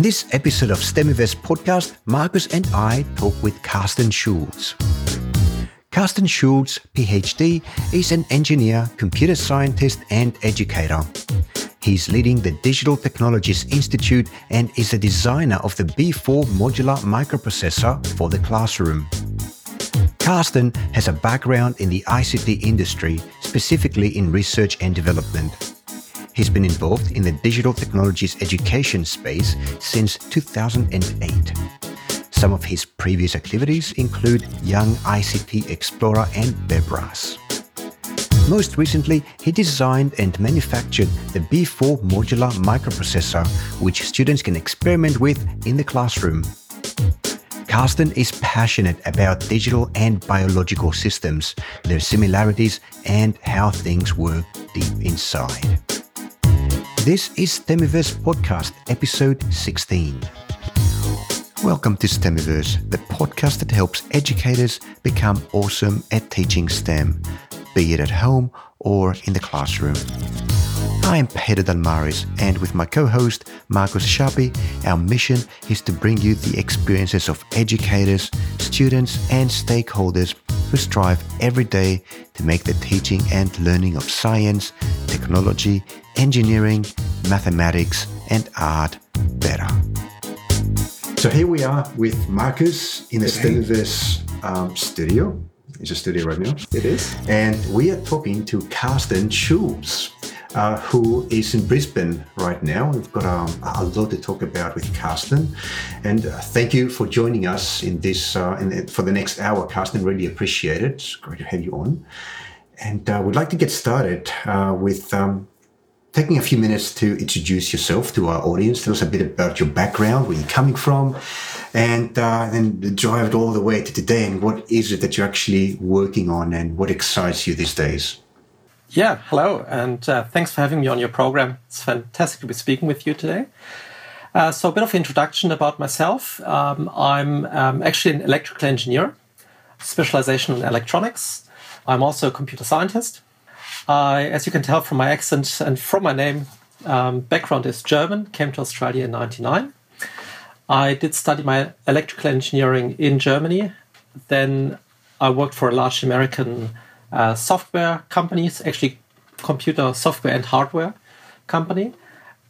In this episode of STEMiverse podcast, Marcus and I talk with Karsten Schulz. Karsten Schulz, PhD, is an engineer, computer scientist, and educator. He's leading the Digital Technologies Institute and is a designer of the B4 modular microprocessor for the classroom. Karsten has a background in the ICT industry, specifically in research and development. He's been involved in the digital technologies education space since 2008. Some of his previous activities include Young ICT Explorer and Bebras. Most recently, he designed and manufactured the B4 modular microprocessor, which students can experiment with in the classroom. Karsten is passionate about digital and biological systems, their similarities, and how things work deep inside. This is STEMiverse Podcast, episode 16. Welcome to STEMiverse, the podcast that helps educators become awesome at teaching STEM, be it at home or in the classroom. I am Peter Dalmaris, and with my co host Marcus Schappi, our mission is to bring you the experiences of educators, students, and stakeholders who strive every day to make the teaching and learning of science, technology, engineering, mathematics, and art better. So here we are with Marcus in the STEMiverse um, studio. It's a studio right now. It is. And we are talking to Karsten Schulz uh, who is in Brisbane right now. We've got um, a lot to talk about with Karsten. And uh, thank you for joining us in this uh, in, for the next hour, Karsten. Really appreciate it. It's great to have you on. And uh, we'd like to get started uh, with um, taking a few minutes to introduce yourself to our audience. Tell us a bit about your background, where you're coming from, and uh, then drive it all the way to today. And what is it that you're actually working on, and what excites you these days? Yeah, hello, and uh, thanks for having me on your program. It's fantastic to be speaking with you today. Uh, so, a bit of introduction about myself. Um, I'm um, actually an electrical engineer, specialization in electronics. I'm also a computer scientist. I, as you can tell from my accent and from my name, um, background is German. Came to Australia in '99. I did study my electrical engineering in Germany. Then I worked for a large American uh, software companies, actually computer software and hardware company.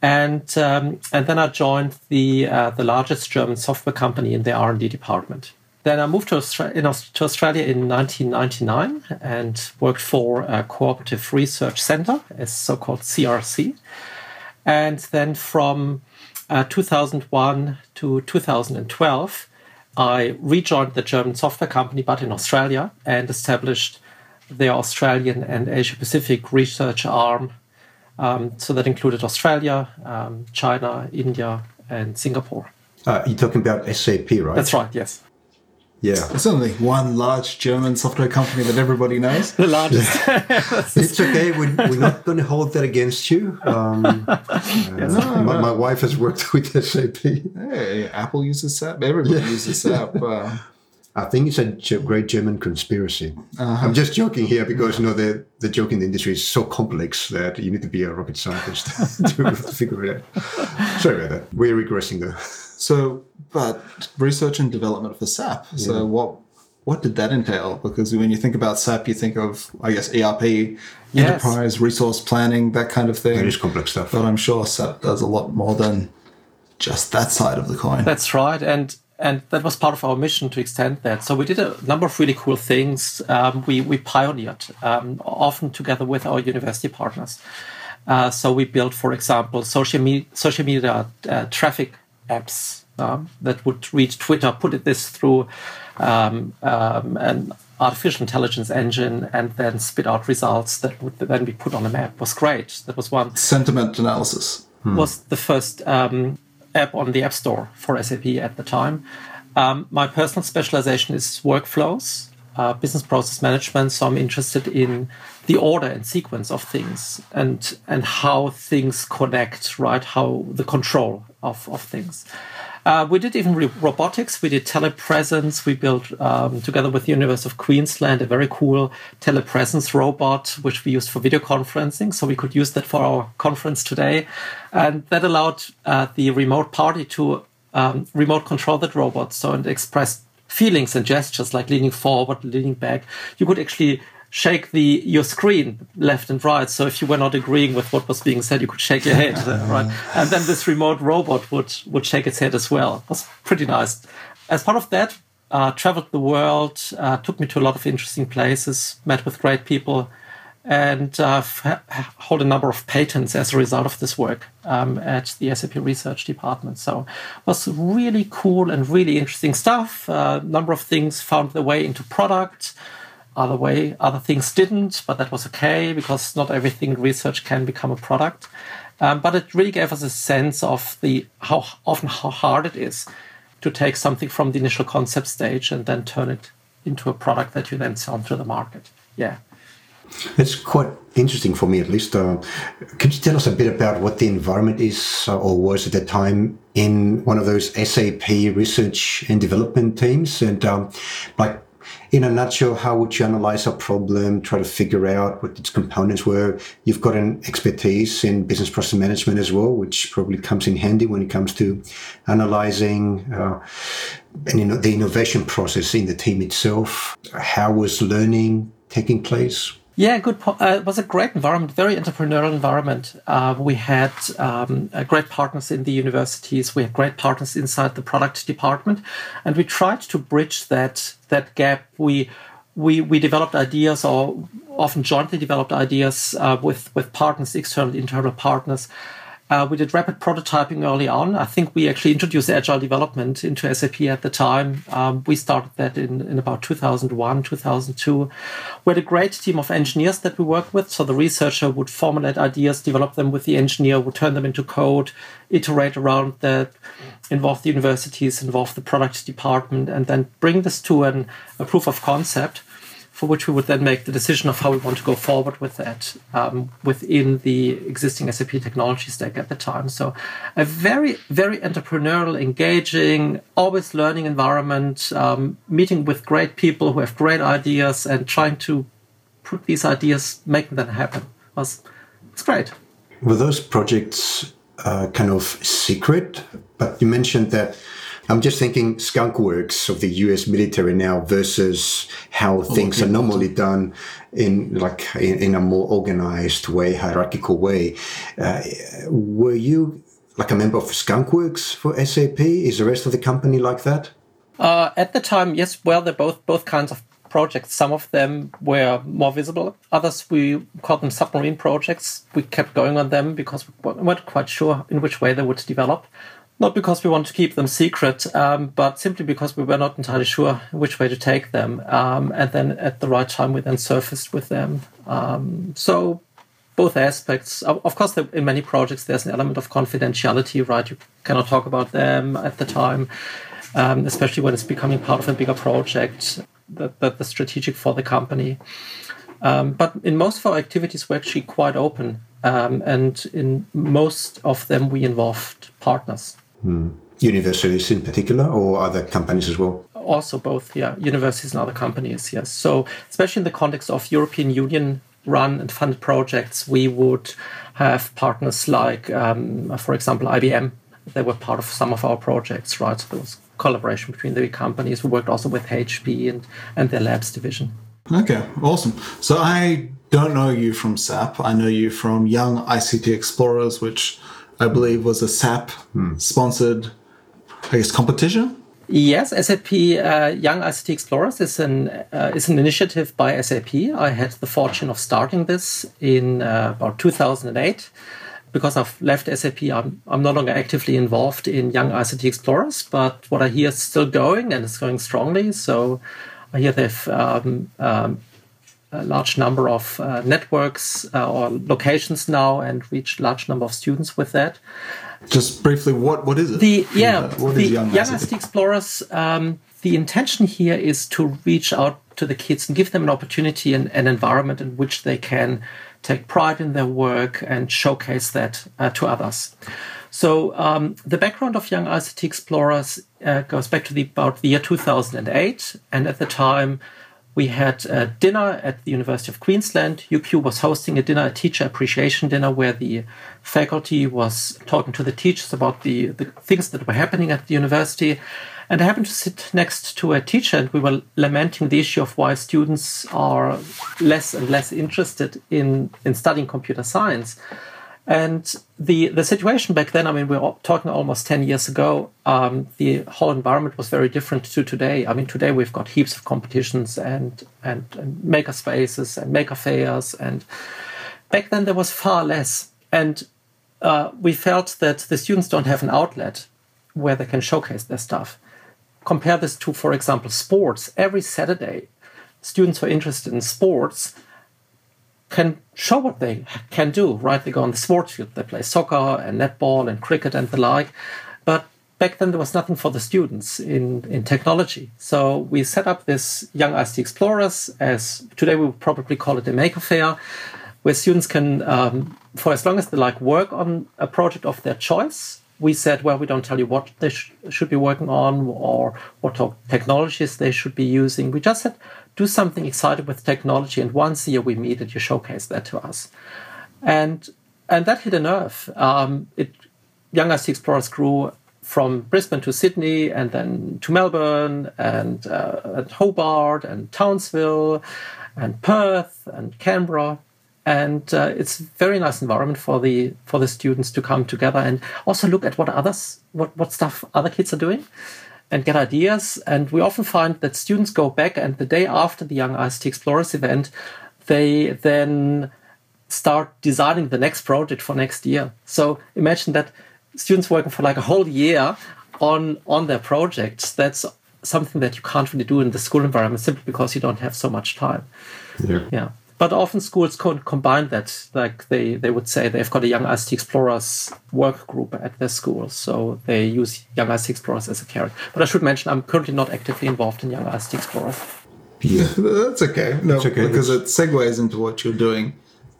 And um, and then I joined the uh, the largest German software company in the R and D department. Then I moved to, Austra- in, to Australia in 1999 and worked for a cooperative research center, a so-called CRC. And then from uh, 2001 to 2012, I rejoined the German software company, but in Australia, and established the Australian and Asia Pacific research arm. Um, so that included Australia, um, China, India, and Singapore. Uh, you're talking about SAP, right? That's right, yes. Yeah. There's only one large German software company that everybody knows. The largest. it's okay. We're, we're not going to hold that against you. Um, yes. uh, my, my, wife has worked with SAP. Hey, Apple uses SAP. Everybody yeah. uses SAP. Uh, I think it's a great German conspiracy. Uh-huh. I'm just joking here because you know the the joke in the industry is so complex that you need to be a rocket scientist to, figure it out. Sorry about that. We're regressing though. So, but research and development for SAP. Yeah. So what what did that entail? Because when you think about SAP, you think of I guess ERP, yes. enterprise resource planning, that kind of thing. It is complex stuff. But I'm sure SAP does a lot more than just that side of the coin. That's right, and and that was part of our mission to extend that. So we did a number of really cool things. Um, we we pioneered, um, often together with our university partners. Uh, so we built, for example, social, me- social media uh, traffic apps um, that would read Twitter, put it this through um, um, an artificial intelligence engine, and then spit out results that would then be put on a map. Was great. That was one sentiment analysis. Hmm. Was the first um, app on the App Store for SAP at the time. Um, my personal specialization is workflows, uh, business process management. So I'm interested in the order and sequence of things and and how things connect, right? How the control of of things. Uh, we did even robotics. We did telepresence. We built um, together with the University of Queensland a very cool telepresence robot, which we used for video conferencing. So we could use that for our conference today, and that allowed uh, the remote party to um, remote control that robot. So and express feelings and gestures like leaning forward, leaning back. You could actually shake the your screen left and right. So if you were not agreeing with what was being said, you could shake your head, right? And then this remote robot would would shake its head as well. It was pretty nice. As part of that, uh, traveled the world, uh, took me to a lot of interesting places, met with great people, and uh, hold a number of patents as a result of this work um, at the SAP research department. So it was really cool and really interesting stuff. A uh, number of things found their way into product other way. Other things didn't, but that was okay because not everything research can become a product. Um, but it really gave us a sense of the how often how hard it is to take something from the initial concept stage and then turn it into a product that you then sell to the market. Yeah. It's quite interesting for me, at least. Uh, could you tell us a bit about what the environment is, uh, or was at the time, in one of those SAP research and development teams, and um, like in a nutshell, how would you analyze a problem, try to figure out what its components were? You've got an expertise in business process management as well, which probably comes in handy when it comes to analyzing uh, and you know, the innovation process in the team itself. How was learning taking place? Yeah, good. Po- uh, it was a great environment, very entrepreneurial environment. Uh, we had um, uh, great partners in the universities. We had great partners inside the product department, and we tried to bridge that that gap. We we we developed ideas, or often jointly developed ideas uh, with with partners, external, internal partners uh, we did rapid prototyping early on. I think we actually introduced agile development into SAP at the time. Um, we started that in, in about 2001, 2002. We had a great team of engineers that we worked with. So the researcher would formulate ideas, develop them with the engineer, would turn them into code, iterate around that, involve the universities, involve the product department, and then bring this to an, a proof of concept for which we would then make the decision of how we want to go forward with that um, within the existing SAP technology stack at the time. So, a very, very entrepreneurial, engaging, always learning environment, um, meeting with great people who have great ideas and trying to put these ideas, making them happen. Was it's great. Were those projects uh, kind of secret? But you mentioned that I'm just thinking skunkworks of the US military now versus how oh, things are normally done in like in, in, a more organized way, hierarchical way. Uh, were you like a member of skunkworks for SAP? Is the rest of the company like that? Uh, at the time, yes. Well, they're both both kinds of projects. Some of them were more visible. Others we called them submarine projects. We kept going on them because we weren't quite sure in which way they would develop not because we want to keep them secret, um, but simply because we were not entirely sure which way to take them. Um, and then at the right time, we then surfaced with them. Um, so both aspects. Of course, in many projects, there's an element of confidentiality, right? You cannot talk about them at the time, um, especially when it's becoming part of a bigger project that, that the strategic for the company. Um, but in most of our activities, we're actually quite open. Um, and in most of them, we involved partners. Hmm. Universities in particular, or other companies as well? Also, both, yeah, universities and other companies, yes. So, especially in the context of European Union run and funded projects, we would have partners like, um, for example, IBM. They were part of some of our projects, right? So there was collaboration between the companies. We worked also with HP and, and their labs division. Okay, awesome. So I don't know you from SAP. I know you from Young ICT Explorers, which I believe was a SAP hmm. sponsored, I guess, competition. Yes, SAP uh, Young ICT Explorers is an uh, is an initiative by SAP. I had the fortune of starting this in uh, about 2008. Because I've left SAP, I'm, I'm no longer actively involved in Young ICT Explorers, but what I hear is still going and it's going strongly. So I hear they've um, um, a large number of uh, networks uh, or locations now and reach large number of students with that. Just briefly, what what is it? The yeah, uh, the Young, Young ICT Explorers. Um, the intention here is to reach out to the kids and give them an opportunity and an environment in which they can take pride in their work and showcase that uh, to others. So um, the background of Young ICT Explorers uh, goes back to the, about the year 2008, and at the time we had a dinner at the University of Queensland. UQ was hosting a dinner, a teacher appreciation dinner, where the faculty was talking to the teachers about the, the things that were happening at the university. And I happened to sit next to a teacher, and we were lamenting the issue of why students are less and less interested in, in studying computer science. And the, the situation back then, I mean, we are talking almost 10 years ago, um, the whole environment was very different to today. I mean, today we've got heaps of competitions and, and, and maker spaces and maker fairs. And back then there was far less. And uh, we felt that the students don't have an outlet where they can showcase their stuff. Compare this to, for example, sports. Every Saturday, students who are interested in sports can show what they can do, right? They go on the sports field, they play soccer and netball and cricket and the like. But back then there was nothing for the students in, in technology. So we set up this Young ICT Explorers as today we would probably call it a maker fair, where students can, um, for as long as they like, work on a project of their choice we said, well, we don't tell you what they sh- should be working on or what technologies they should be using. We just said, do something exciting with technology, and once a year we meet and you showcase that to us. And and that hit a nerve. Um, it Young Explorers grew from Brisbane to Sydney, and then to Melbourne, and, uh, and Hobart, and Townsville, and Perth, and Canberra and uh, it's a very nice environment for the for the students to come together and also look at what others what what stuff other kids are doing and get ideas and we often find that students go back and the day after the young ict explorers event they then start designing the next project for next year. So imagine that students working for like a whole year on on their projects. That's something that you can't really do in the school environment simply because you don't have so much time. Yeah. Yeah but often schools can combine that. Like they, they would say they've got a Young ICT Explorers work group at their school. So they use Young ICT Explorers as a carrot. But I should mention I'm currently not actively involved in Young ICT Explorers. Yeah. That's okay. No, okay. because it segues into what you're doing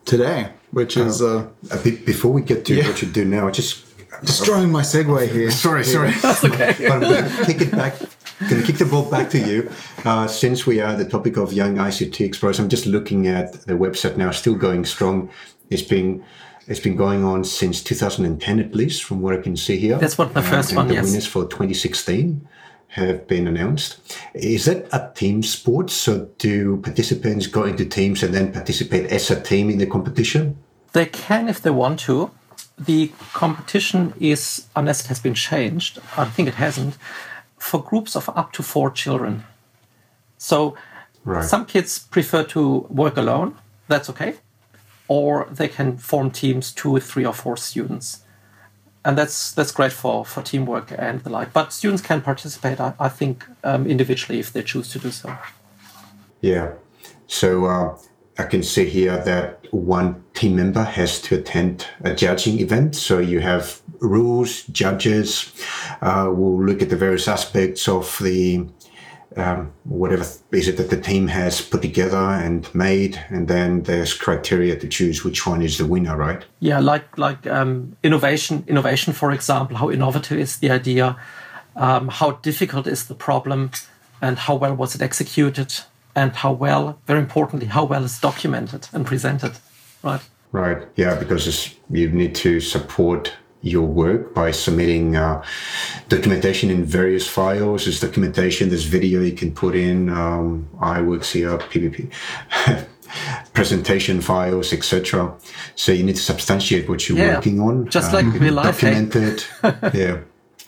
today, which is. Uh, uh, before we get to yeah. what you do now, I just destroying my segue here. Sorry, sorry. That's okay. but kick it back Going to kick the ball back to you. Uh, since we are the topic of Young ICT Explorers, I'm just looking at the website now, still going strong. It's been it's been going on since 2010 at least, from what I can see here. That's what the first uh, one. The yes. winners for 2016 have been announced. Is that a team sport? So do participants go into teams and then participate as a team in the competition? They can if they want to. The competition is, unless it has been changed, I think it hasn't for groups of up to four children. So right. some kids prefer to work alone. That's okay. Or they can form teams, two, three, or four students. And that's that's great for, for teamwork and the like. But students can participate, I, I think, um, individually if they choose to do so. Yeah. So uh, I can see here that one team member has to attend a judging event. So you have rules, judges uh, will look at the various aspects of the um, whatever is it that the team has put together and made, and then there's criteria to choose which one is the winner, right? Yeah, like like um, innovation, innovation, for example, how innovative is the idea, um, how difficult is the problem, and how well was it executed and how well, very importantly, how well it's documented and presented, right? Right. Yeah, because you need to support your work by submitting uh, documentation in various files. There's documentation, there's video you can put in. Um, iWorks here, PPP. presentation files, etc. So you need to substantiate what you're yeah, working on. Just um, like real life. Documented. yeah.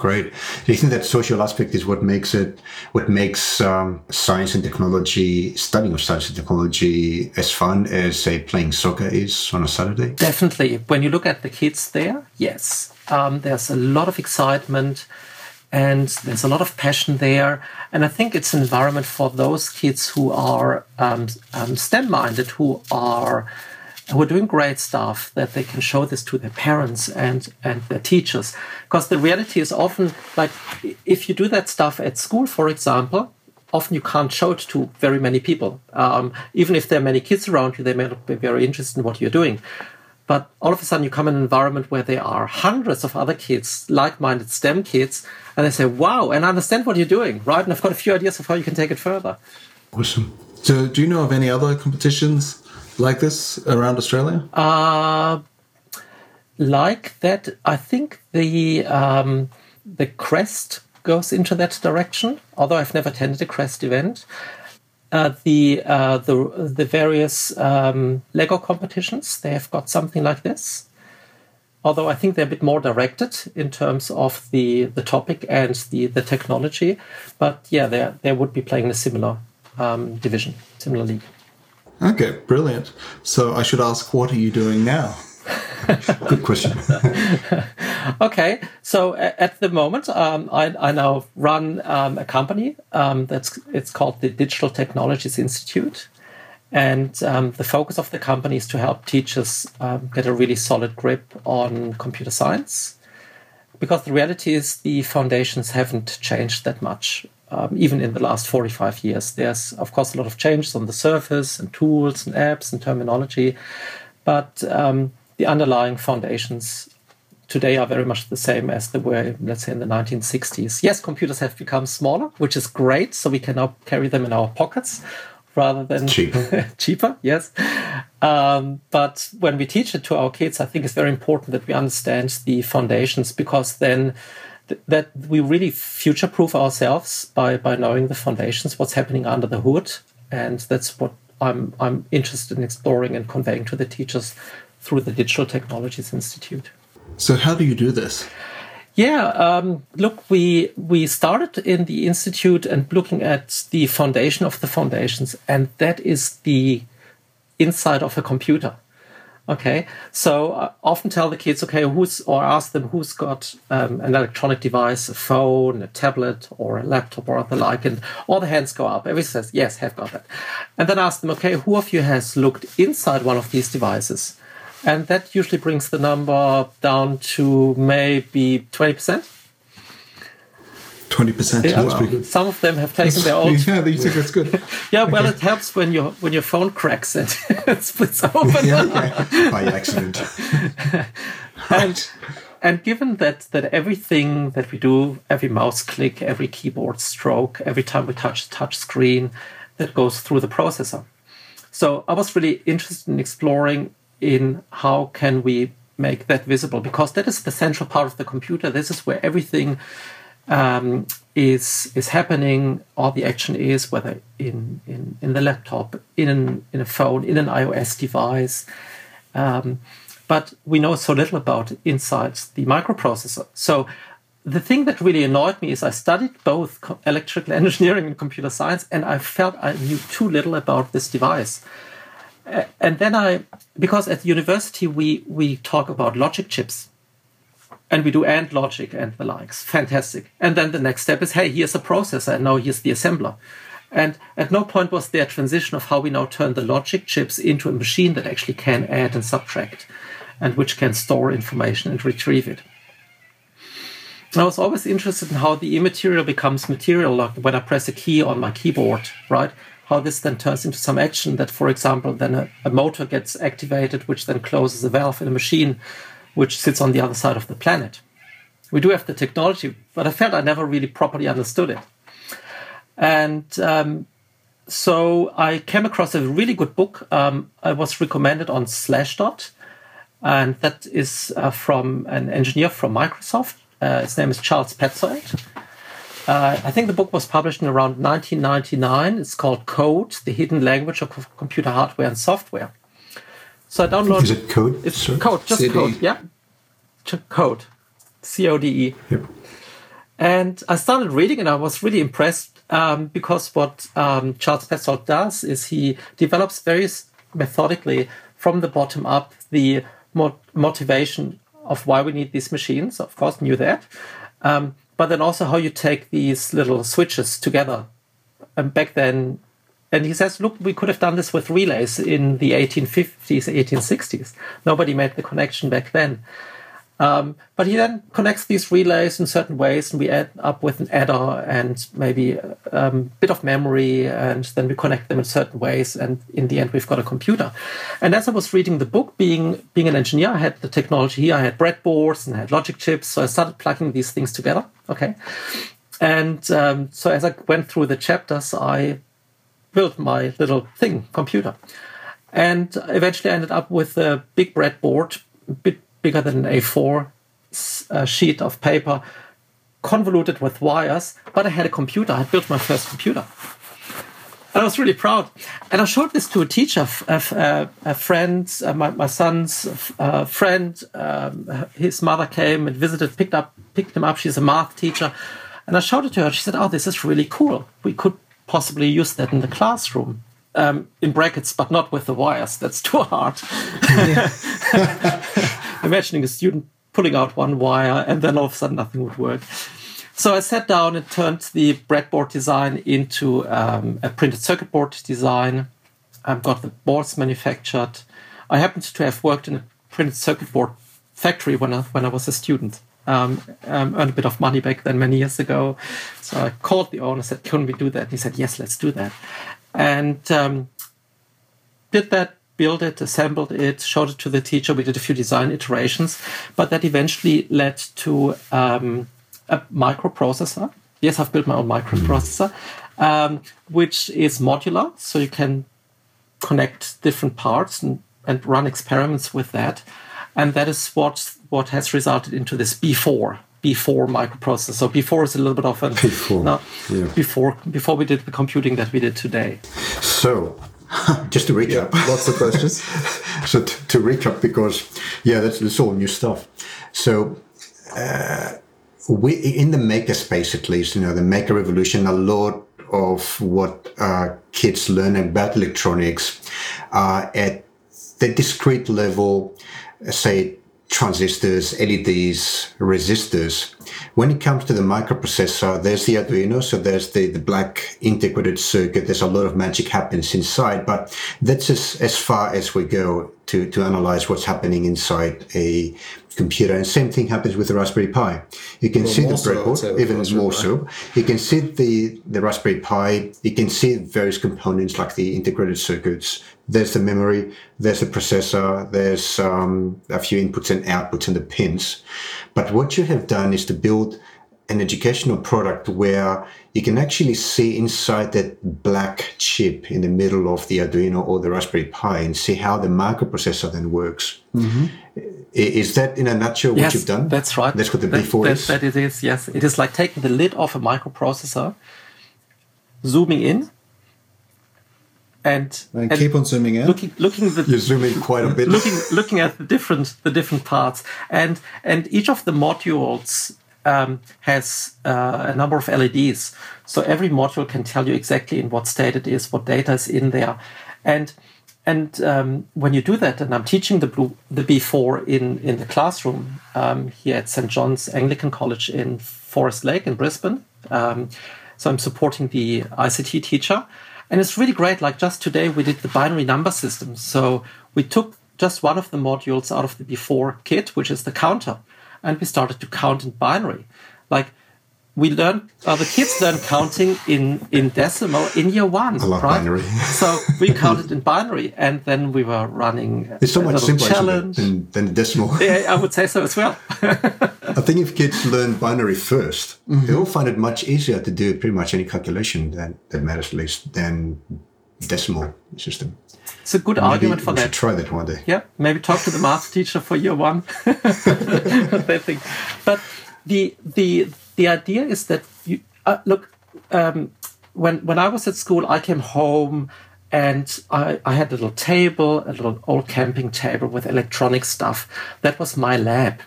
Great. Do you think that social aspect is what makes it, what makes um, science and technology, studying of science and technology, as fun as say playing soccer is on a Saturday? Definitely. When you look at the kids there, yes, um, there's a lot of excitement and there's a lot of passion there. And I think it's an environment for those kids who are um, um STEM minded, who are who are doing great stuff that they can show this to their parents and and their teachers because the reality is often like if you do that stuff at school for example often you can't show it to very many people um, even if there are many kids around you they may not be very interested in what you're doing But all of a sudden, you come in an environment where there are hundreds of other kids, like minded STEM kids, and they say, wow, and I understand what you're doing, right? And I've got a few ideas of how you can take it further. Awesome. So, do you know of any other competitions like this around Australia? Uh, like that, I think the um, the Crest goes into that direction. Although I've never attended a Crest event, uh, the uh, the the various um, Lego competitions they have got something like this. Although I think they're a bit more directed in terms of the the topic and the the technology, but yeah, they they would be playing a similar um, division, similar league. Okay, brilliant. So I should ask, what are you doing now? Good question. okay, so at the moment, um, I, I, now run um, a company um, that's it's called the Digital Technologies Institute, and um, the focus of the company is to help teachers um, get a really solid grip on computer science, because the reality is the foundations haven't changed that much. Um, even in the last 45 years, there's of course a lot of changes on the surface and tools and apps and terminology, but the underlying foundations today are very much the same as they were, let's say, in the 1960s. Yes, computers have become smaller, which is great. So we can now carry them in our pockets rather than Cheap. cheaper. Yes. Um, but when we teach it to our kids, I think it's very important that we understand the foundations because then th- that we really future proof ourselves by, by knowing the foundations, what's happening under the hood. And that's what I'm, I'm interested in exploring and conveying to the teachers through the Digital Technologies Institute. So, how do you do this? Yeah, um, look, we we started in the institute and looking at the foundation of the foundations, and that is the inside of a computer. Okay, so I often tell the kids, okay, who's or ask them who's got um, an electronic device, a phone, a tablet, or a laptop, or the like, and all the hands go up. Everyone says yes, have got that, and then ask them, okay, who of you has looked inside one of these devices? and that usually brings the number down to maybe 20%. 20% yeah, wow. Some of them have taken their own. Yeah, you think that's good. yeah, well, okay. it helps when your when your phone cracks and it splits open. yeah, yeah, by accident. and and given that that everything that we do, every mouse click, every keyboard stroke, every time we touch the touch screen, that goes through the processor. So I was really interested in exploring in how can we make that visible because that is the central part of the computer. This is where everything um, is is happening. All the action is whether in in, in the laptop, in an, in a phone, in an iOS device. Um, but we know so little about inside the microprocessor. So the thing that really annoyed me is I studied both electrical engineering and computer science, and I felt I knew too little about this device and then I, because at university we we talk about logic chips, and we do AND logic and the likes. Fantastic. And then the next step is, hey, here's a processor, and now here's the assembler. And at no point was there a transition of how we now turn the logic chips into a machine that actually can add and subtract, and which can store information and retrieve it. I was always interested in how the immaterial becomes material, like when I press a key on my keyboard, right? how this then turns into some action that, for example, then a, a, motor gets activated, which then closes a valve in a machine which sits on the other side of the planet. We do have the technology, but I felt I never really properly understood it. And um, so I came across a really good book. Um, I was recommended on Slashdot, and that is uh, from an engineer from Microsoft. Uh, his name is Charles Petzold uh, I think the book was published in around 1999. It's called Code: The Hidden Language of Computer Hardware and Software. So I downloaded. Is it code? It's Sorry. code, just C-D. code. Yeah, code, C O D E. Yep. And I started reading, and I was really impressed um, because what um, Charles Petzold does is he develops very methodically from the bottom up the motivation of why we need these machines. Of course, knew that. Um, but then also how you take these little switches together. And back then, and he says, look, we could have done this with relays in the 1850s, 1860s. Nobody made the connection back then. Um, but he then connects these relays in certain ways, and we end up with an adder and maybe a um, bit of memory, and then we connect them in certain ways, and in the end, we've got a computer. And as I was reading the book, being being an engineer, I had the technology here. I had breadboards and I had logic chips, so I started plugging these things together. Okay, and um, so as I went through the chapters, I built my little thing computer, and eventually I ended up with a big breadboard, a bit bigger than an A4 uh, sheet of paper, convoluted with wires, but I had a computer. I had built my first computer. And I was really proud. And I showed this to a teacher, a, a, a friend, uh, my, my, son's uh, friend. Um, his mother came and visited, picked up, picked him up. She's a math teacher, and I showed it to her. She said, "Oh, this is really cool. We could possibly use that in the classroom." Um, in brackets, but not with the wires. That's too hard. imagining a student pulling out one wire and then all of a sudden nothing would work. So I sat down and turned the breadboard design into um, a printed circuit board design. I've got the boards manufactured. I happened to have worked in a printed circuit board factory when I, when I was a student. Um, um, earned a bit of money back then many years ago. So I called the owner, said, "Can we do that?" And he said, "Yes, let's do that." And um, did that built it, assembled it, showed it to the teacher. We did a few design iterations, but that eventually led to um, a microprocessor. Yes, I've built my own microprocessor, um, which is modular, so you can connect different parts and, and run experiments with that. And that is what what has resulted into this B4 B4 microprocessor. So B4 is a little bit of a before, no, yeah. before before we did the computing that we did today. So just to recap. Yeah, lots of questions. so to, to, recap, because yeah, that's, that's all new stuff. So uh, we in the maker space, at least, you know, the maker revolution, a lot of what uh, kids learn about electronics uh, at the discrete level, say transistors, LEDs, resistors. When it comes to the microprocessor, there's the Arduino, so there's the, the black integrated circuit. There's a lot of magic happens inside, but that's as, as far as we go to, to analyze what's happening inside a computer. And same thing happens with the Raspberry Pi. You can well, see the breadboard, so, even more so. You can see the, the Raspberry Pi. You can see various components like the integrated circuits. There's the memory. There's the processor. There's um, a few inputs and outputs and the pins. But what you have done is to build an educational product where you can actually see inside that black chip in the middle of the Arduino or the Raspberry Pi and see how the microprocessor then works. Mm-hmm. Is that in a nutshell what yes, you've done? That's right. That's what the that, B4 that, is. That it is. Yes, it is like taking the lid off a microprocessor, zooming in, and, and, and keep on zooming in. Looking, looking the, you zoom in quite a bit. Looking, looking at the different the different parts, and and each of the modules um, has uh, a number of LEDs. So every module can tell you exactly in what state it is, what data is in there, and and um, when you do that, and I'm teaching the blue, the B4 in in the classroom um, here at St John's Anglican College in Forest Lake in Brisbane. Um, so I'm supporting the ICT teacher, and it's really great. Like just today, we did the binary number system. So we took just one of the modules out of the B4 kit, which is the counter, and we started to count in binary. Like we learned uh, the kids learn counting in in decimal in year one I love right binary. so we counted in binary and then we were running it's so much simpler challenge. Than, than decimal yeah i would say so as well i think if kids learn binary 1st they mm-hmm. they'll find it much easier to do pretty much any calculation that, that matters at least than decimal system it's a good maybe argument for that. Try that one day. Yeah, maybe talk to the math teacher for year one. they think, but the the the idea is that you uh, look um, when when I was at school, I came home and I, I had a little table, a little old camping table with electronic stuff. That was my lab,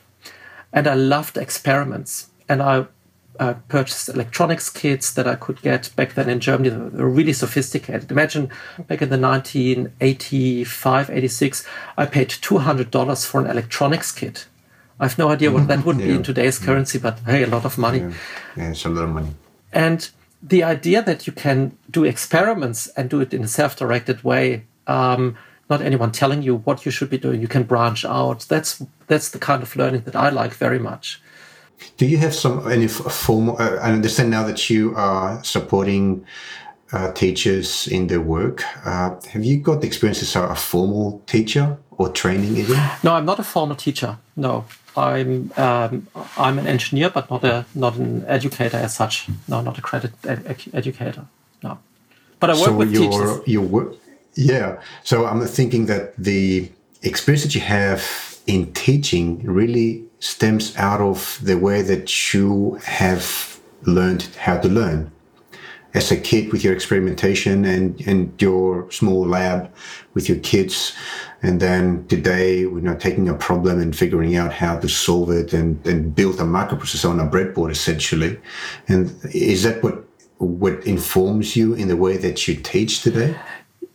and I loved experiments. And I uh, purchased electronics kits that I could get back then in Germany. They were really sophisticated. Imagine back in the 1985, 86, I paid $200 for an electronics kit. I have no idea what that would yeah. be in today's currency, but hey, a lot of money. Yeah. yeah, it's a lot of money. And the idea that you can do experiments and do it in a self-directed way, um, not anyone telling you what you should be doing, you can branch out. That's that's the kind of learning that I like very much. Do you have some any formal? Uh, I understand now that you are supporting uh, teachers in their work. Uh, have you got the experience as a formal teacher or training even? No, I'm not a formal teacher. No, I'm um, I'm an engineer, but not a not an educator as such. No, not a credit ed educator. No, but I work so with your, teachers. Your work, yeah. So I'm thinking that the experience that you have in teaching really stems out of the way that you have learned how to learn as a kid with your experimentation and, and your small lab with your kids. And then today we're now taking a problem and figuring out how to solve it and, and build a microprocessor on a breadboard essentially. And is that what what informs you in the way that you teach today?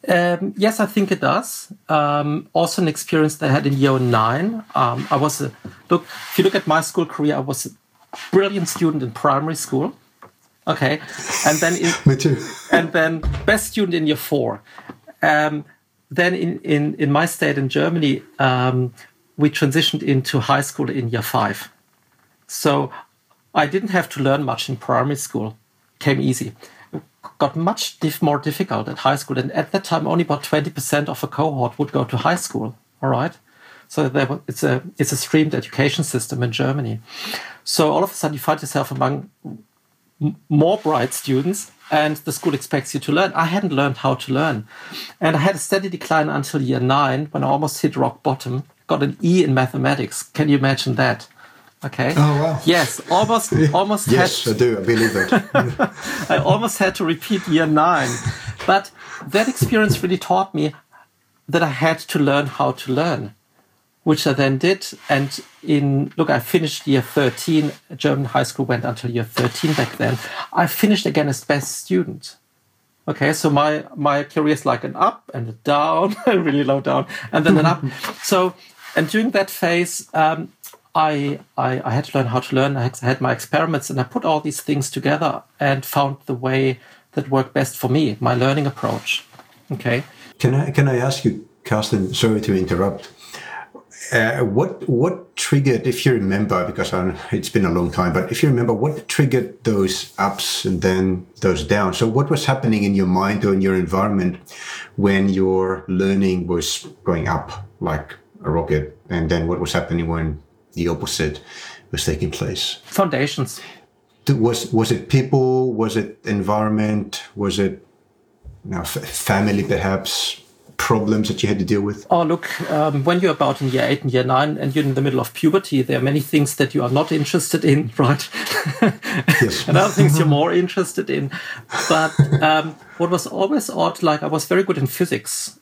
Um, yes, I think it does. Um, also, an experience that I had in year nine. Um, I was a look. If you look at my school career, I was a brilliant student in primary school. Okay, and then in, me too. and then best student in year four. Um, then in, in in my state in Germany, um, we transitioned into high school in year five. So I didn't have to learn much in primary school. Came easy got much more difficult at high school. And at that time, only about 20% of a cohort would go to high school. All right. So there, it's a it's a streamed education system in Germany. So all of a sudden, you find yourself among more bright students, and the school expects you to learn. I hadn't learned how to learn, and I had a steady decline until year nine when I almost hit rock bottom. Got an E in mathematics. Can you imagine that? Okay. Oh wow. Yes, almost, almost. yes, I do. I believe it. I almost had to repeat year nine, but that experience really taught me that I had to learn how to learn, which I then did. And in look, I finished year thirteen. German high school went until year thirteen back then. I finished again as best student. Okay, so my my career is like an up and a down, really low down, and then an up. So, and during that phase. Um, I, I, I had to learn how to learn. I had my experiments and I put all these things together and found the way that worked best for me, my learning approach. Okay. Can I can I ask you, Karsten? Sorry to interrupt. Uh, what what triggered, if you remember, because I, it's been a long time, but if you remember, what triggered those ups and then those downs? So, what was happening in your mind or in your environment when your learning was going up like a rocket, and then what was happening when the opposite was taking place? Foundations. Was was it people? Was it environment? Was it you know, family perhaps? Problems that you had to deal with? Oh, look, um, when you're about in year eight and year nine and you're in the middle of puberty, there are many things that you are not interested in, right? Yes. and other things you're more interested in. But um, what was always odd, like I was very good in physics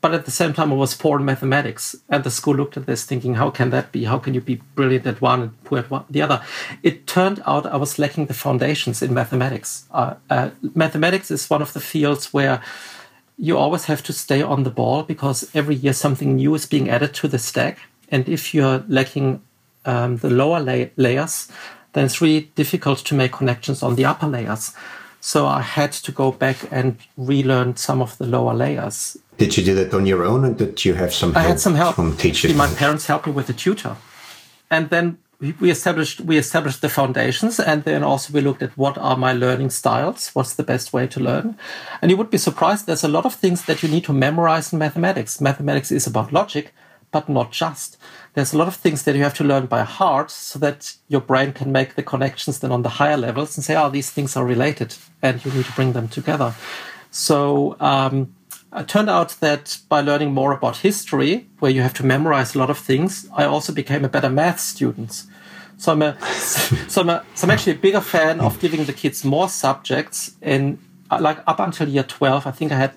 but at the same time, I was poor in mathematics. And the school looked at this thinking, how can that be? How can you be brilliant at one and poor at one, the other? It turned out I was lacking the foundations in mathematics. Uh, uh, mathematics is one of the fields where you always have to stay on the ball because every year something new is being added to the stack. And if you're lacking um, the lower la- layers, then it's really difficult to make connections on the upper layers. So I had to go back and relearn some of the lower layers. Did you do that on your own, or did you have some? I had some help from teachers. My parents helped me with a tutor, and then we established we established the foundations, and then also we looked at what are my learning styles, what's the best way to learn, and you would be surprised. There's a lot of things that you need to memorize in mathematics. Mathematics is about logic, but not just. There's a lot of things that you have to learn by heart so that your brain can make the connections then on the higher levels and say, oh, these things are related, and you need to bring them together. So. Um, it turned out that by learning more about history, where you have to memorize a lot of things, I also became a better math student. So I'm a, so I'm, a, so I'm actually a bigger fan of giving the kids more subjects. And uh, like up until year twelve, I think I had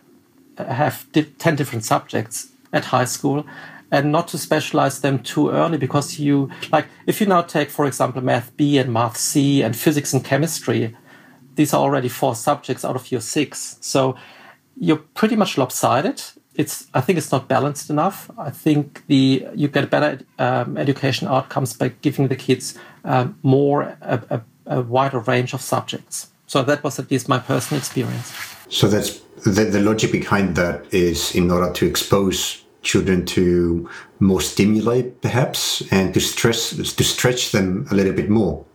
I have ten different subjects at high school, and not to specialize them too early because you like if you now take for example math B and math C and physics and chemistry, these are already four subjects out of your six. So you're pretty much lopsided. It's I think it's not balanced enough. I think the you get better um, education outcomes by giving the kids um, more a, a, a, wider range of subjects. So that was at least my personal experience. So that's the, the logic behind that is in order to expose children to more stimulate perhaps and to stress to stretch them a little bit more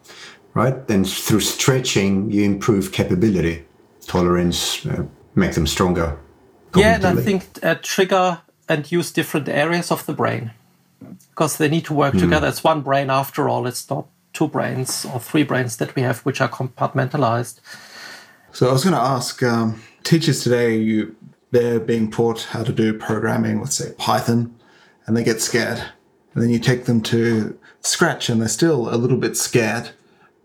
right and through stretching you improve capability tolerance uh, make them stronger yeah and i think uh, trigger and use different areas of the brain because they need to work mm. together it's one brain after all it's not two brains or three brains that we have which are compartmentalized so i was going to ask um, teachers today you they're being taught how to do programming with, say, Python, and they get scared. And then you take them to Scratch, and they're still a little bit scared.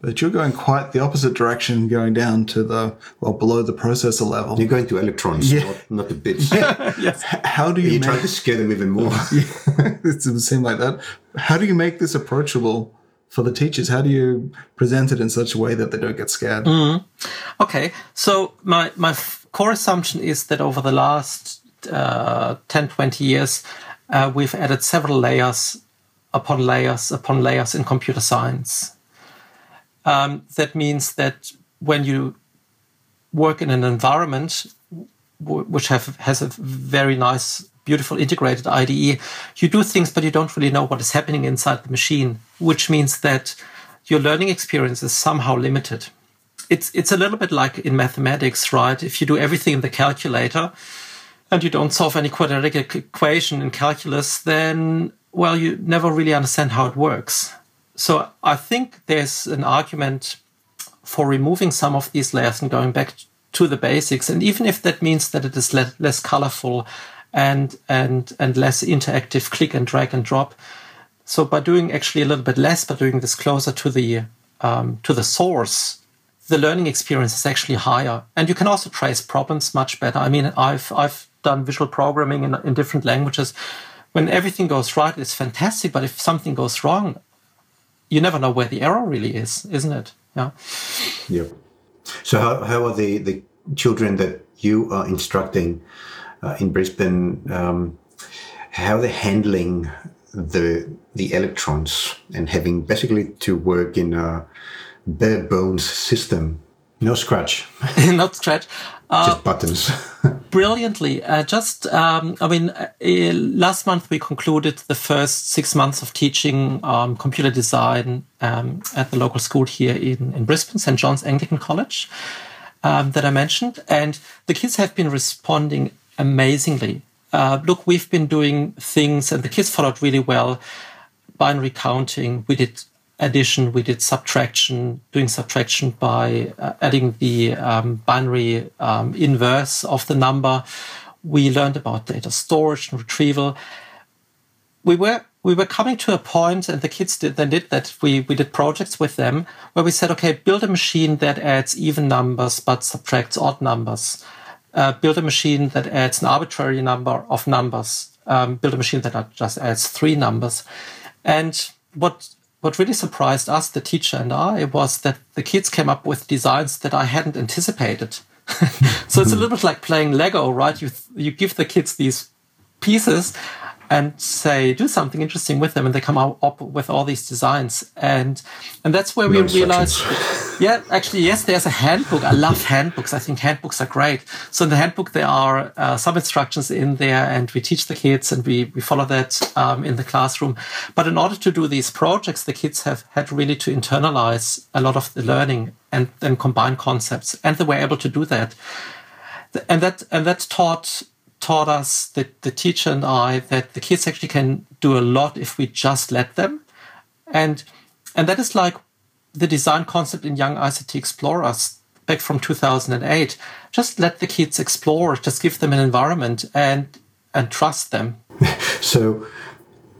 But you're going quite the opposite direction, going down to the, well, below the processor level. You're going to electrons, yeah. not, not the bits. Yeah. yes. How do you You're make... trying to scare them even more. yeah. it doesn't seem like that. How do you make this approachable for the teachers? How do you present it in such a way that they don't get scared? Mm-hmm. Okay. So my, my core assumption is that over the last uh, 10, 20 years, uh, we've added several layers upon layers upon layers in computer science. Um, that means that when you work in an environment which have, has a very nice, beautiful integrated IDE, you do things, but you don't really know what is happening inside the machine, which means that your learning experience is somehow limited it's it's a little bit like in mathematics, right? If you do everything in the calculator and you don't solve any quadratic equation in calculus, then well, you never really understand how it works. So I think there's an argument for removing some of these layers and going back to the basics. And even if that means that it is less, less colorful and and and less interactive, click and drag and drop. So by doing actually a little bit less, but doing this closer to the um, to the source, the learning experience is actually higher. And you can also trace problems much better. I mean, I've, I've done visual programming in, in different languages. When everything goes right, it's fantastic. But if something goes wrong, you never know where the error really is, isn't it? Yeah. Yep. So how, how are the, the children that you are instructing uh, in Brisbane, um, how they're handling the the electrons and having basically to work in a bare bones system. No Scratch. Not Scratch. Uh, just buttons. brilliantly. Uh, just, um, I mean, uh, last month we concluded the first six months of teaching um, computer design um, at the local school here in, in Brisbane, St. John's Anglican College, um, that I mentioned. And the kids have been responding amazingly. Uh, look, we've been doing things, and the kids followed really well. Binary counting, we did addition, we did subtraction, doing subtraction by uh, adding the um, binary um, inverse of the number. We learned about data storage and retrieval. We were we were coming to a point, and the kids did then did that. We we did projects with them where we said, okay, build a machine that adds even numbers but subtracts odd numbers. Uh, build a machine that adds an arbitrary number of numbers. Um, build a machine that just adds three numbers. And what what really surprised us, the teacher and I, was that the kids came up with designs that I hadn't anticipated. so it's a hmm. little bit like playing Lego, right? You you give the kids these pieces and say do something interesting with them and they come up with all these designs. And and that's where no we realized yeah actually yes there's a handbook. I love handbooks. I think handbooks are great. So in the handbook there are uh, some instructions in there and we teach the kids and we, we follow that um, in the classroom. But in order to do these projects the kids have had really to internalize a lot of the learning and then combine concepts and they were able to do that. And that and that taught taught us, the, the teacher and I, that the kids actually can do a lot if we just let them. And, and that is like the design concept in Young ICT Explorers back from 2008. Just let the kids explore, just give them an environment and, and trust them. so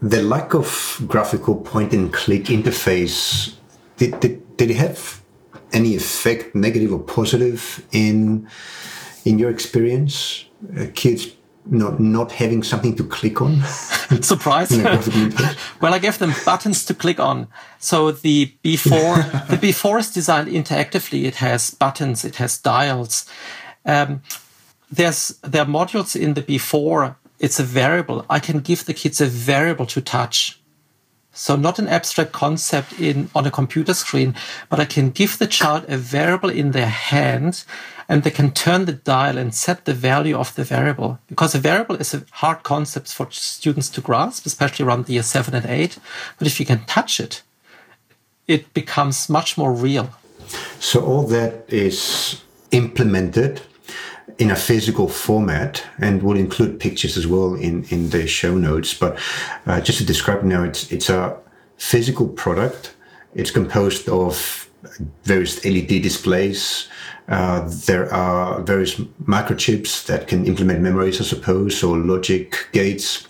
the lack of graphical point and click interface, did, did, did it have any effect, negative or positive, in in your experience? Uh, kids not not having something to click on. Surprise! well, I gave them buttons to click on. So the B4 the B4 is designed interactively. It has buttons. It has dials. Um, there's there are modules in the B4. It's a variable. I can give the kids a variable to touch. So not an abstract concept in on a computer screen, but I can give the child a variable in their hand and they can turn the dial and set the value of the variable. Because a variable is a hard concept for students to grasp, especially around the year seven and eight. But if you can touch it, it becomes much more real. So all that is implemented in a physical format and we'll include pictures as well in, in the show notes. But uh, just to describe now, it's, it's a physical product. It's composed of various LED displays. Uh, there are various microchips that can implement memories, I suppose, or logic gates.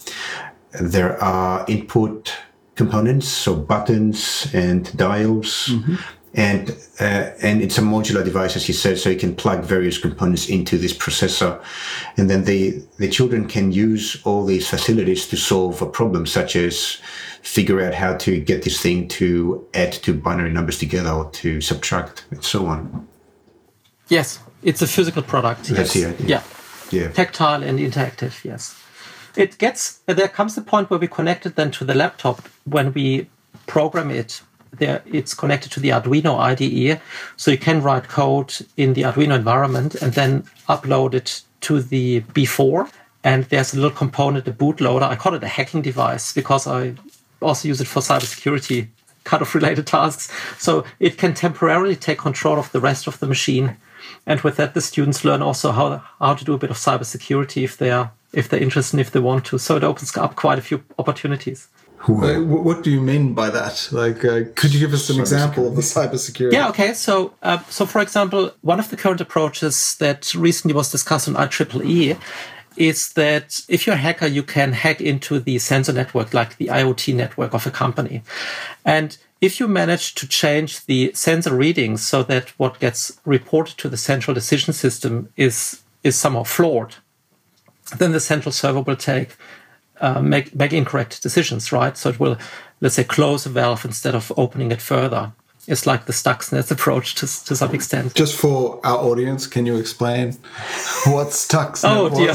There are input components, so buttons and dials. Mm-hmm and uh, and it's a modular device, as you said, so you can plug various components into this processor, and then the the children can use all these facilities to solve a problem, such as figure out how to get this thing to add two binary numbers together or to subtract and so on. Yes, it's a physical product. That's yes. Yeah. Yeah. Tactile and interactive. Yes. It gets there comes the point where we connect it then to the laptop when we program it there it's connected to the Arduino IDE, so you can write code in the Arduino environment and then upload it to the B4. And there's a little component, a bootloader. I call it a hacking device because I also use it for cybersecurity kind of related tasks. So it can temporarily take control of the rest of the machine. And with that, the students learn also how, how to do a bit of cybersecurity if they are if they're interested and if they want to. So it opens up quite a few opportunities. Like, what do you mean by that? Like, uh, could you give us an example of the cybersecurity? Yeah. Okay. So, uh, so for example, one of the current approaches that recently was discussed on IEEE is that if you're a hacker, you can hack into the sensor network, like the IoT network of a company, and if you manage to change the sensor readings so that what gets reported to the central decision system is is somehow flawed, then the central server will take uh, make make incorrect decisions, right? So it will, let's say, close a valve instead of opening it further. It's like the Stuxnet approach to, to some extent. Just for our audience, can you explain what Stuxnet oh, was? dear.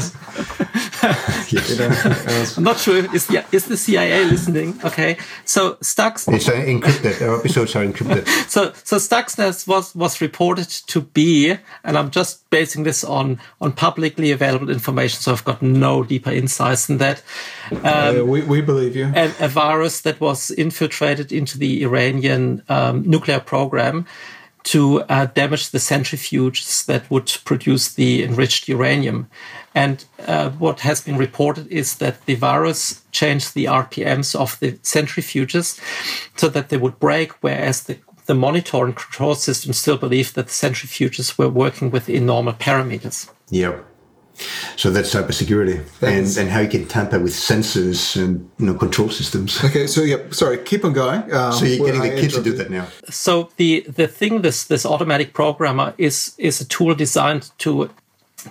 I'm not sure. Is the, is the CIA listening? Okay. So Stuxnet. It's uh, encrypted. Our episodes are encrypted. so, so Stuxnet was, was reported to be, and I'm just basing this on, on publicly available information. So I've got no deeper insights than that. Um, uh, we, we believe you. And a virus that was infiltrated into the Iranian um, nuclear program to uh, damage the centrifuges that would produce the enriched uranium. And uh, what has been reported is that the virus changed the RPMs of the centrifuges so that they would break, whereas the, the monitor and control system still believed that the centrifuges were working within normal parameters. Yep. So that's cybersecurity and, and how you can tamper with sensors and you know control systems. Okay, so yeah, sorry, keep on going. Um, so you're getting the kids to do that now. So the the thing this this automatic programmer is is a tool designed to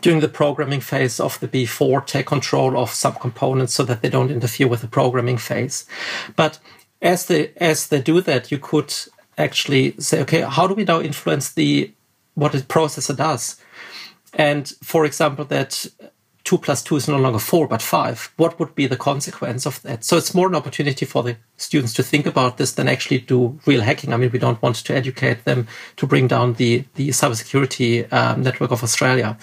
during the programming phase of the B4 take control of some components so that they don't interfere with the programming phase. But as they as they do that, you could actually say, okay, how do we now influence the what the processor does? And for example, that two plus two is no longer four but five. What would be the consequence of that? So it's more an opportunity for the students to think about this than actually do real hacking. I mean, we don't want to educate them to bring down the the cybersecurity um, network of Australia.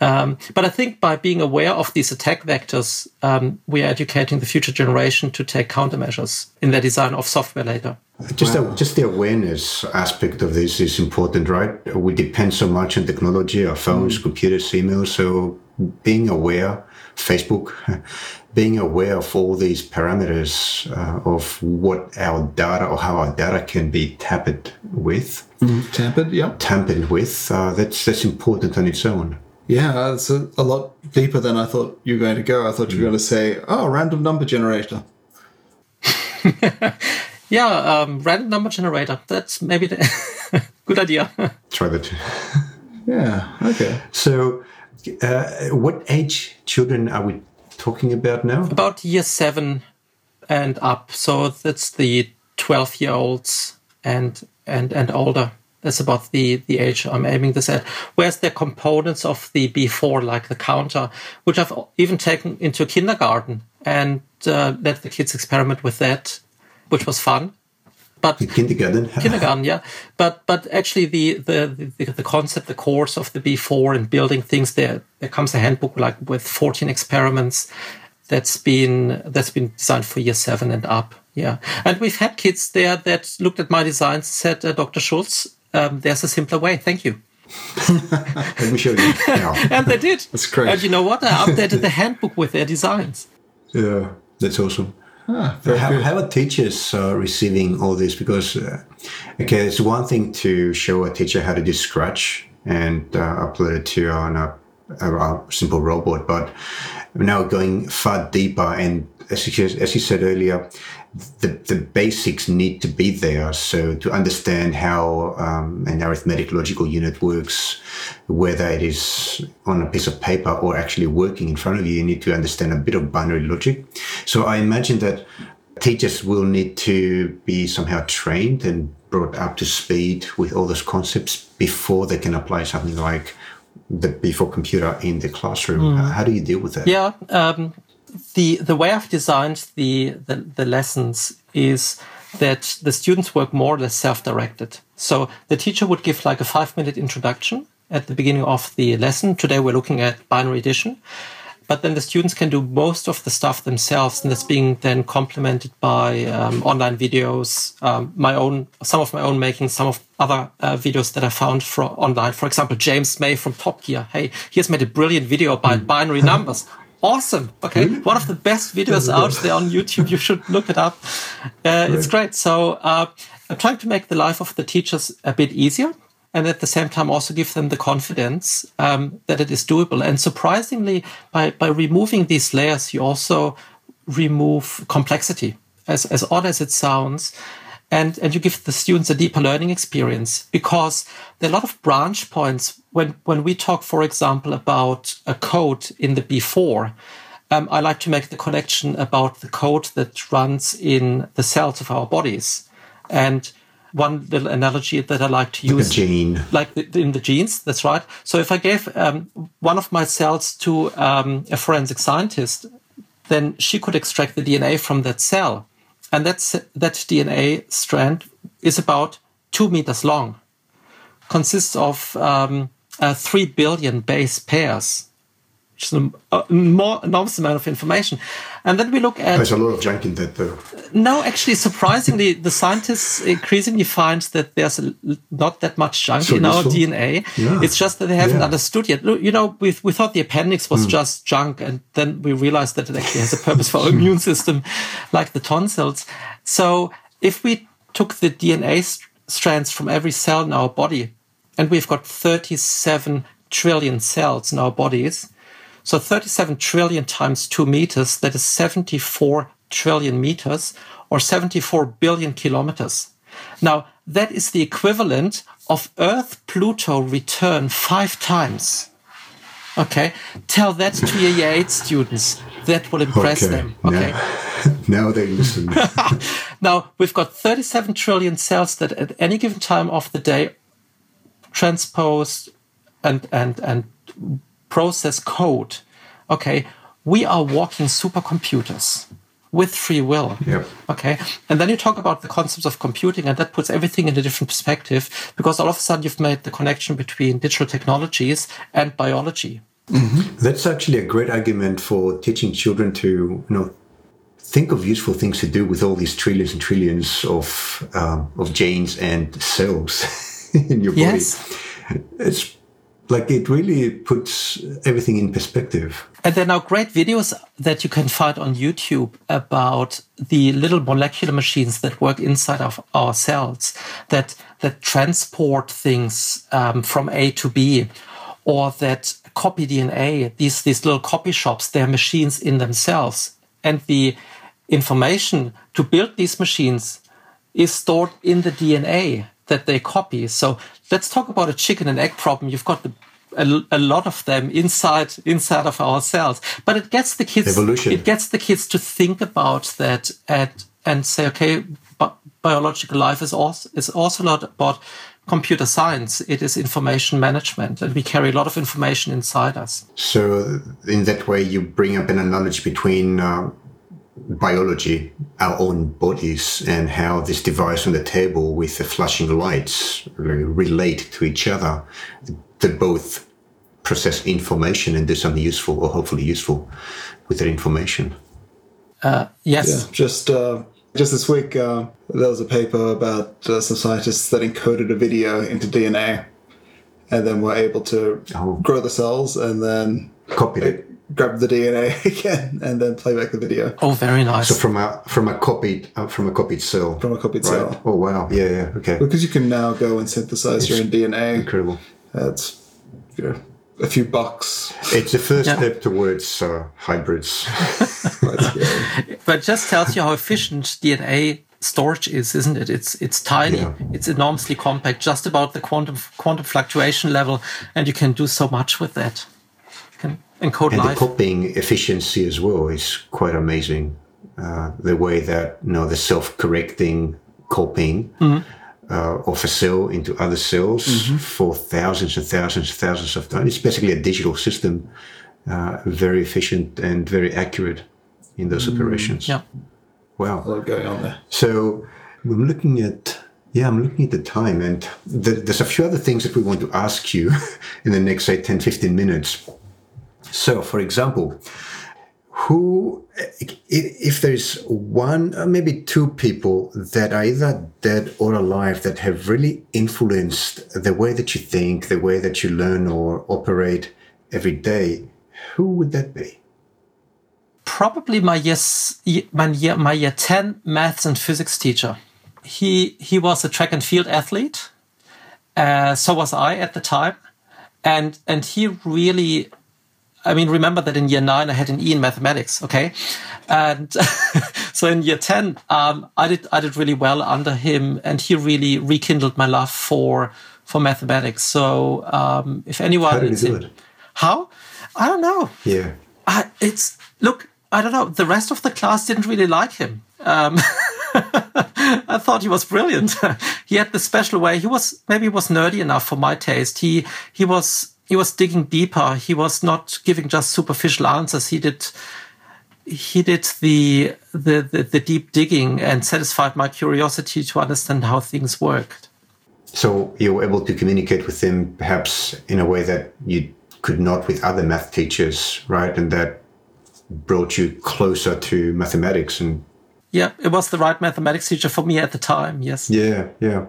Um, but I think by being aware of these attack vectors, um, we are educating the future generation to take countermeasures in their design of software later. Just, wow. a, just the awareness aspect of this is important, right? We depend so much on technology, our phones, mm. computers, emails. So being aware, Facebook, being aware of all these parameters uh, of what our data or how our data can be tampered with. Mm. Tampered, yeah. Tampered with. Uh, that's that's important on its own. Yeah, it's a, a, lot deeper than I thought you were going to go. I thought you were going to say, "Oh, random number generator." yeah, um, random number generator. That's maybe the good idea. Try that. yeah. Okay. So, uh, what age children are we talking about now? About year seven and up. So that's the twelve-year-olds and and and older. That's about the, the age I'm aiming this at. Whereas the components of the B4, like the counter, which I've even taken into kindergarten and uh, let the kids experiment with that which was fun. But kindergarten, kindergarten, yeah. But but actually, the, the the the concept, the course of the B4 and building things there, there comes a handbook like with 14 experiments that's been that's been designed for year seven and up. Yeah, and we've had kids there that looked at my designs and said, uh, "Dr. Schulz, um, there's a simpler way. Thank you." Let me show you. Yeah. and they did. That's great. And you know what? I updated the handbook with their designs. Yeah, that's awesome. Ah, how, how, are teachers uh, receiving all this? Because, uh, okay, it's one thing to show a teacher how to do Scratch and uh, upload it to on a, a, a, simple robot, but now going far deeper and as you, as you said earlier, the, the basics need to be there. So to understand how um, an arithmetic logical unit works, whether it is on a piece of paper or actually working in front of you, you need to understand a bit of binary logic. So I imagine that teachers will need to be somehow trained and brought up to speed with all those concepts before they can apply something like the B4 computer in the classroom. Mm. How do you deal with that? Yeah, um, the the way I've designed the, the, the lessons is that the students work more or less self-directed. So the teacher would give like a five minute introduction at the beginning of the lesson. Today we're looking at binary addition. But then the students can do most of the stuff themselves, and that's being then complemented by um, online videos, um, my own, some of my own making, some of other uh, videos that I found from online. For example, James May from Top Gear. Hey, he has made a brilliant video about mm. binary numbers awesome. Okay, really? one of the best videos out there on YouTube. You should look it up. Uh, it's great. So uh, I'm trying to make the life of the teachers a bit easier, and at the same time also give them the confidence um, that it is doable. And surprisingly, by by removing these layers, you also remove complexity. As as odd as it sounds, and, and you give the students a deeper learning experience because there are a lot of branch points when, when we talk, for example, about a code in the B4. Um, I like to make the connection about the code that runs in the cells of our bodies. And one little analogy that I like to use. Like gene. Like the, in the genes, that's right. So if I gave um, one of my cells to um, a forensic scientist, then she could extract the DNA from that cell and that's, that DNA strand is about two meters long, consists of um, uh, three billion base pairs which is an more enormous amount of information. And then we look at. There's a lot of junk in that, though. No, actually, surprisingly, the scientists increasingly find that there's a, not that much junk so in our DNA. Yeah. It's just that they haven't yeah. understood yet. You know, we, we thought the appendix was mm. just junk, and then we realized that it actually has a purpose for our immune system, like the tonsils. So if we took the DNA st strands from every cell in our body, and we've got 37 trillion cells in our bodies, so 37 trillion times 2 meters, that is 74 trillion meters or 74 billion kilometers. Now, that is the equivalent of Earth Pluto return five times. Okay, tell that to your year eight students. That will impress okay. them. Okay, now, now they listen. now we've got 37 trillion cells that at any given time of the day transpose and and and process code, okay, we are walking supercomputers with free will. Yep. Okay. And then you talk about the concepts of computing, and that puts everything in a different perspective because all of a sudden you've made the connection between digital technologies and biology. Mm-hmm. That's actually a great argument for teaching children to, you know, think of useful things to do with all these trillions and trillions of um, of genes and cells in your body. Yes. It's like it really puts everything in perspective. And there are now great videos that you can find on YouTube about the little molecular machines that work inside of our cells that that transport things um, from A to B, or that copy DNA. These these little copy shops, they're machines in themselves, and the information to build these machines is stored in the DNA that they copy. So let's talk about a chicken and egg problem. You've got the, a, a, lot of them inside inside of our cells, but it gets the kids. Evolution. It gets the kids to think about that and and say, okay, but biological life is also is also not about computer science. It is information management, and we carry a lot of information inside us. So, in that way, you bring up an analogy between. Uh, biology, our own bodies, and how this device on the table with the flashing lights relate to each other. They both process information and do something useful or hopefully useful with that information. Uh, yes. Yeah, just uh, just this week, uh, there was a paper about uh, some scientists that encoded a video into DNA, and then were able to Oh. grow the cells and then Copied it. Grab the DNA again and then play back the video Oh, very nice. So from a from a copied uh, from a copied cell. from a copied right. cell. Oh wow. Yeah. Yeah. Okay. Because you can now go and synthesize your own DNA. Incredible. That's you know a few bucks. It's the first Yeah. step towards uh, hybrids. But it just tells you how efficient DNA storage is, isn't it? It's it's tiny, Yeah. it's enormously compact, just about the quantum quantum fluctuation level, and you can do so much with that. You can encode And the copying efficiency as well is quite amazing. Uh, the way that you know the self-correcting copying uh, of a cell into other cells for thousands and thousands and thousands of times. It's basically a digital system, uh, very efficient and very accurate in those operations. yeah. Wow. A lot going on there. So I'm looking at yeah, I'm looking at the time, and th- there's a few other things that we want to ask you in the next say 10, 15 minutes. So, for example, who, if there's one, or maybe two people that are either dead or alive that have really influenced the way that you think, the way that you learn or operate every day, who would that be? probably my year, my year, my year 10 maths and physics teacher. He, he was a track and field athlete. Uh, so was I at the time. And, and he really, I mean, remember that in year nine, I had an E in mathematics. Okay. And so in year 10, um, I did, I did really well under him and he really rekindled my love for, for mathematics. So, um, if anyone, How did he do it? how? I don't know. Yeah. I, it's look. I don't know. The rest of the class didn't really like him. Um, I thought he was brilliant. he had the special way. He was maybe he was nerdy enough for my taste. He he was he was digging deeper. He was not giving just superficial answers. He did he did the the the, the deep digging and satisfied my curiosity to understand how things worked. So you were able to communicate with him perhaps in a way that you could not with other math teachers, right? And that brought you closer to mathematics and Yeah, it was the right mathematics teacher for me at the time. Yes. yeah, yeah.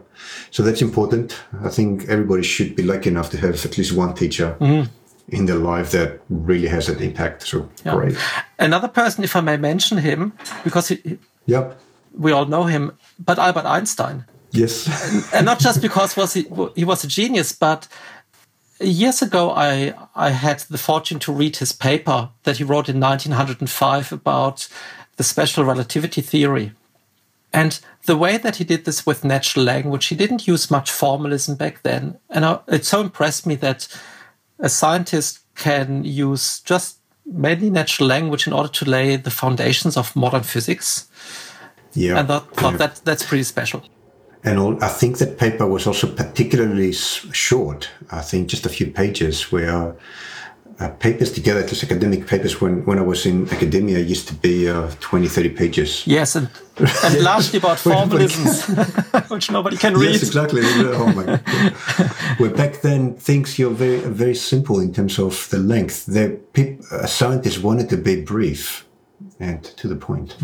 So that's important. I think everybody should be lucky enough to have at least one teacher mm-hmm. in their life that really has an impact. So Yeah. great. Another person, if I may mention him, because he, Yep. we all know him, but Albert Einstein. Yes. and not just because was he, he was a genius, but years ago I I had the fortune to read his paper that he wrote in 1905 about the special relativity theory. And the way that he did this with natural language, he didn't use much formalism back then. And I, it so impressed me that a scientist can use just mainly natural language in order to lay the foundations of modern physics. Yeah. And I thought Yeah. that that's pretty special. And all, I think that paper was also particularly short. I think just a few pages where uh, papers together, just academic papers when, when I was in academia used to be uh, 20, 30 pages. Yes, and, and largely about formalisms, which nobody can read. Yes, exactly. Oh my God. Where back then things you're very very simple in terms of the length. The peop, uh, scientists wanted to be brief and to the point.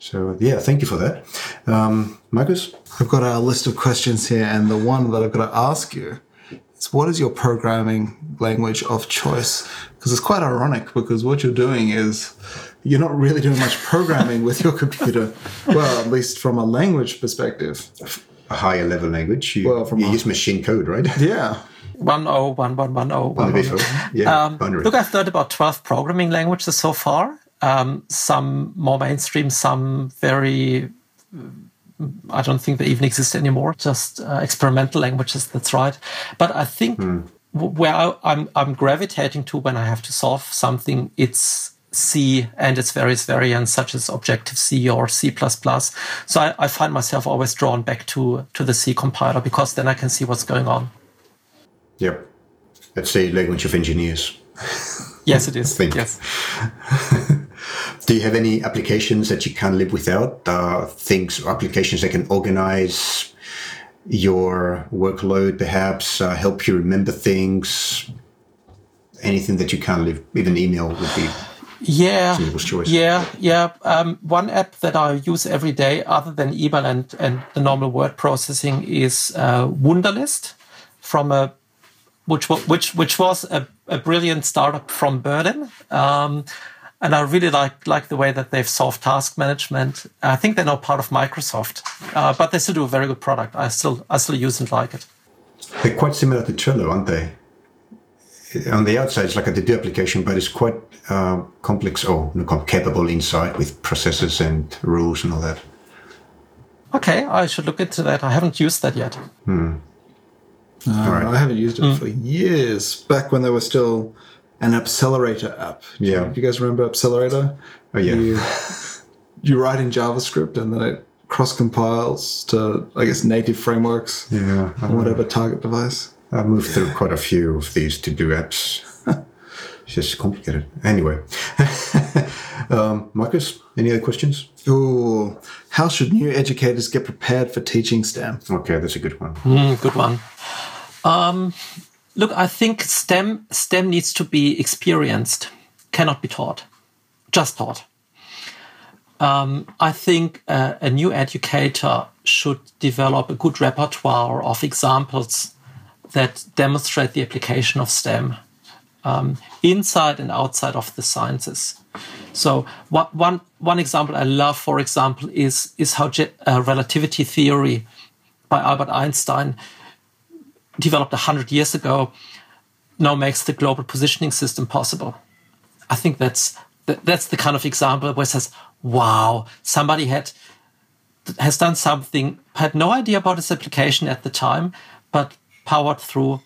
So yeah, thank you for that, um, Marcus. I've got a list of questions here, and the one that I've got to ask you is what is your programming language of choice? Because it's quite ironic because what you're doing is you're not really doing much programming with your computer. Well, at least from a language perspective. A higher level language. You, Well, from you a- use machine code, right? Yeah. One oh one one one oh one. Binary code. Yeah, Um, look, I've learned about twelve programming languages so far. Um, some more mainstream, some very. I don't think they even exist anymore. Just uh, experimental languages. That's right. But I think w- where I, I'm I'm gravitating to when I have to solve something, it's C and its various variants, such as Objective C or C++. So I, I find myself always drawn back to to the C compiler because then I can see what's going on. Yep. That's the language of engineers. Yes, it is. Thank you. yes. Do you have any applications that you can't live without? Uh, things, applications that can organize your workload, perhaps uh, help you remember things? Anything that you can't live, with, even email would be yeah, choice. Yeah, yeah. Um, one app that I use every day, other than email and, and the normal word processing, is uh, Wunderlist from a which which which was a, a brilliant startup from Berlin. Um, and I really like like the way that they've solved task management. I think they're now part of Microsoft, uh, but they still do a very good product. I still I still use and like it. They're quite similar to Trello, aren't they? On the outside, it's like a to-do application, but it's quite uh, complex or capable inside with processes and rules and all that. Okay, I should look into that. I haven't used that yet. Hmm. Uh, right. I haven't used it mm. for years. Back when they were still an Appcelerator app. Yeah. Do you guys remember Appcelerator? Oh yeah. You, you write in JavaScript and then it cross compiles to I guess native frameworks. Yeah. On whatever target device. I've moved through quite a few of these to do apps. it's just complicated. Anyway. um, Marcus, any other questions? Oh, how should new educators get prepared for teaching STEM? Okay, that's a good one. Mm, good one. Um, Look, I think STEM STEM needs to be experienced, cannot be taught, just taught. Um, I think uh, a new educator should develop a good repertoire of examples that demonstrate the application of STEM um, inside and outside of the sciences. So one, one example I love, for example, is, is how uh, relativity theory by Albert Einstein developed 100 years ago now makes the global positioning system possible. I think that's that's the kind of example where it says, wow, somebody had has done something, had no idea about its application at the time, but powered through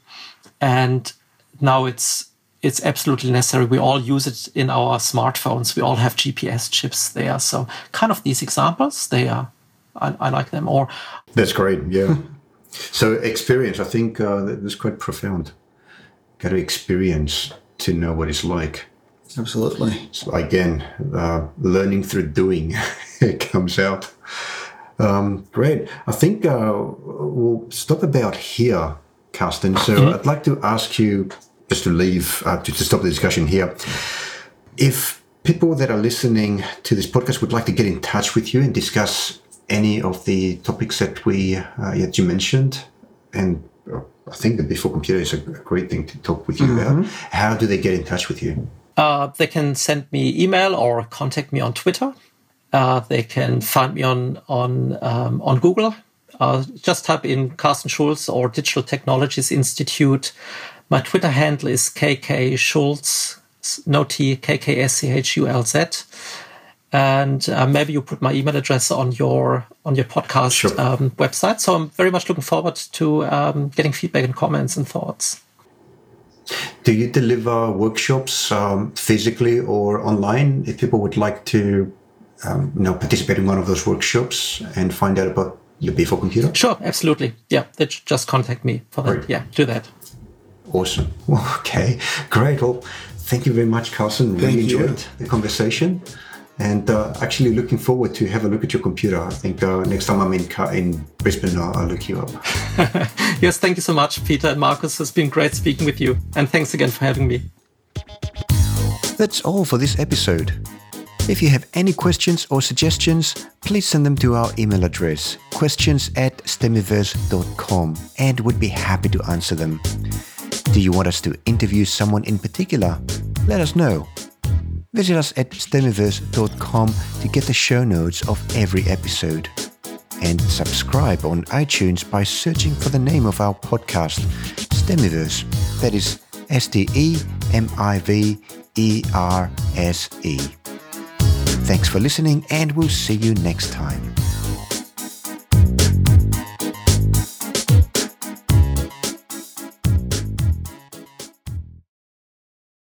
and now it's it's absolutely necessary. We all use it in our smartphones. We all have GPS chips there. So kind of these examples, they are I, I like them. Or that's great. Yeah. So experience, I think uh, that's quite profound. Got to experience to know what it's like. Absolutely. So again, uh, learning through doing, it comes out. Um, great. I think uh, we'll stop about here, Karsten. So mm-hmm. I'd like to ask you, just to leave, uh, to, to stop the discussion here, if people that are listening to this podcast would like to get in touch with you and discuss any of the topics that we uh, that you mentioned, and uh, I think the B4 Computer is a great thing to talk with you mm-hmm. about. How do they get in touch with you? Uh, they can send me email or contact me on Twitter. Uh, they can find me on on um, on Google. Uh, just type in Karsten Schulz or Digital Technologies Institute. My Twitter handle is KK Schulz, no T, K K S C H U L Z and uh, maybe you put my email address on your on your podcast sure. um, website. So I'm very much looking forward to um, getting feedback and comments and thoughts. Do you deliver workshops um, physically or online? If people would like to, um, you know, participate in one of those workshops and find out about your B4 Computer? Sure, absolutely. Yeah, they just contact me for that. Great. Yeah, do that. Awesome. Okay, great. Well, thank you very much, Karsten. Really enjoyed the conversation and uh, actually looking forward to have a look at your computer. I think uh, next time I'm in in Brisbane, I'll, I'll look you up. yes, thank you so much, Peter and Marcus. It's been great speaking with you, and thanks again for having me. That's all for this episode. If you have any questions or suggestions, please send them to our email address, questions at stemiverse.com, and we'd be happy to answer them. Do you want us to interview someone in particular? Let us know. Visit us at stemiverse.com to get the show notes of every episode. And subscribe on iTunes by searching for the name of our podcast, Stemiverse. That is S T E M I V E R S E. Thanks for listening, and we'll see you next time.